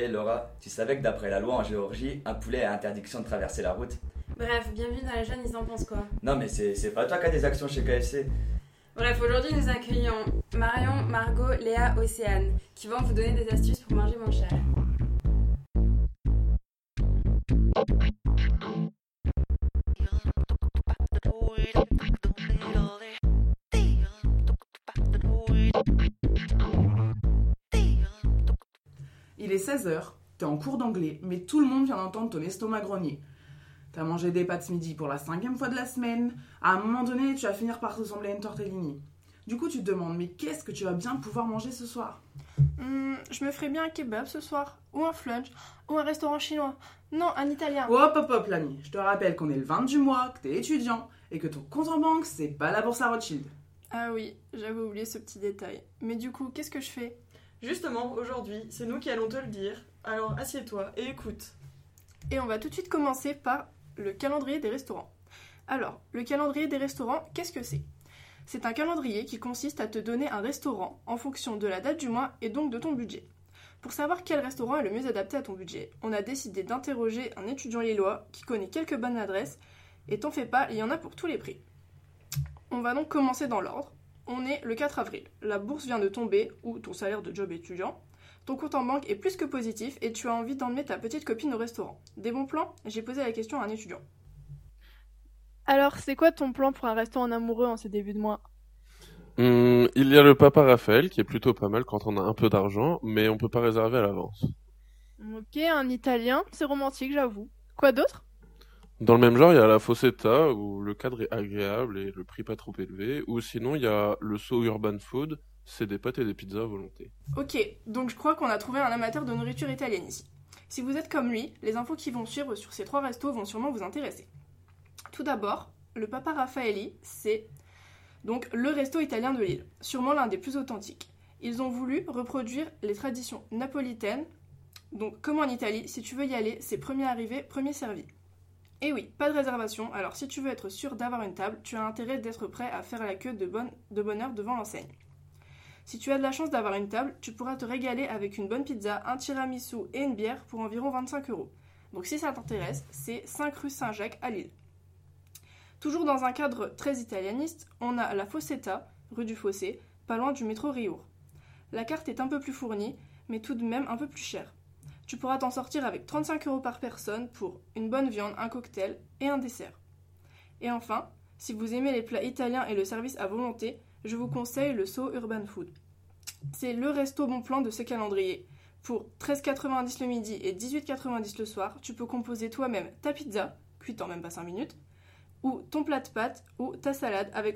Et Laura, tu savais que d'après la loi en Géorgie, un poulet a interdiction de traverser la route Bref, bienvenue dans la jeune, ils en pensent quoi Non, mais c'est c'est pas toi qui as des actions chez KFC. Bref, aujourd'hui nous accueillons Marion, Margot, Léa, Océane, qui vont vous donner des astuces pour manger moins cher. Il est 16h, t'es en cours d'anglais, mais tout le monde vient d'entendre ton estomac grogner. T'as mangé des pâtes ce midi pour la cinquième fois de la semaine. À un moment donné, tu vas finir par ressembler à une tortellini. Du coup, tu te demandes, mais qu'est-ce que tu vas bien pouvoir manger ce soir? Hmm, je me ferais bien un kebab ce soir, ou un flunch, ou un restaurant chinois. Non, un italien. Hop, hop, hop, l'ami. Je te rappelle qu'on est le 20 du mois, que t'es étudiant, et que ton compte en banque, c'est pas la bourse à Rothschild. Ah oui, j'avais oublié ce petit détail. Mais du coup, qu'est-ce que je fais? Justement, aujourd'hui, c'est nous qui allons te le dire. Alors assieds-toi et écoute. Et on va tout de suite commencer par le calendrier des restaurants. Alors, le calendrier des restaurants, qu'est-ce que c'est? C'est un calendrier qui consiste à te donner un restaurant en fonction de la date du mois et donc de ton budget. Pour savoir quel restaurant est le mieux adapté à ton budget, on a décidé d'interroger un étudiant lillois qui connaît quelques bonnes adresses, et t'en fais pas, il y en a pour tous les prix. On va donc commencer dans l'ordre. On est le 4 avril. La bourse vient de tomber, ou ton salaire de job étudiant. Ton compte en banque est plus que positif et tu as envie d'emmener ta petite copine au restaurant. Des bons plans? J'ai posé la question à un étudiant. Alors, c'est quoi ton plan pour un restaurant en amoureux en ce début de mois? Hum, il y a le Papa Raphaël qui est plutôt pas mal quand on a un peu d'argent, mais on peut pas réserver à l'avance. Ok, un italien, c'est romantique, j'avoue. Quoi d'autre? Dans le même genre, il y a la Fossetta où le cadre est agréable et le prix pas trop élevé, ou sinon il y a le So Urban Food, c'est des pâtes et des pizzas à volonté. Ok, donc je crois qu'on a trouvé un amateur de nourriture italienne ici. Si vous êtes comme lui, les infos qui vont suivre sur ces trois restos vont sûrement vous intéresser. Tout d'abord, le Papa Raffaelli, c'est donc le resto italien de Lille, sûrement l'un des plus authentiques. Ils ont voulu reproduire les traditions napolitaines, donc comme en Italie, si tu veux y aller, c'est premier arrivé, premier servi. Et oui, pas de réservation, alors si tu veux être sûr d'avoir une table, tu as intérêt d'être prêt à faire la queue de bonne, de bonne heure devant l'enseigne. Si tu as de la chance d'avoir une table, tu pourras te régaler avec une bonne pizza, un tiramisu et une bière pour environ 25 euros. Donc si ça t'intéresse, c'est 5 rue Saint-Jacques à Lille. Toujours dans un cadre très italianiste, on a la Fossetta, rue du Fossé, pas loin du métro Riour. La carte est un peu plus fournie, mais tout de même un peu plus chère. Tu pourras t'en sortir avec 35 euros par personne pour une bonne viande, un cocktail et un dessert. Et enfin, si vous aimez les plats italiens et le service à volonté, je vous conseille le So Urban Food. C'est le resto bon plan de ce calendrier. Pour 13,90 le midi et 18,90 le soir, tu peux composer toi-même ta pizza, cuite en même pas 5 minutes, ou ton plat de pâtes ou ta salade avec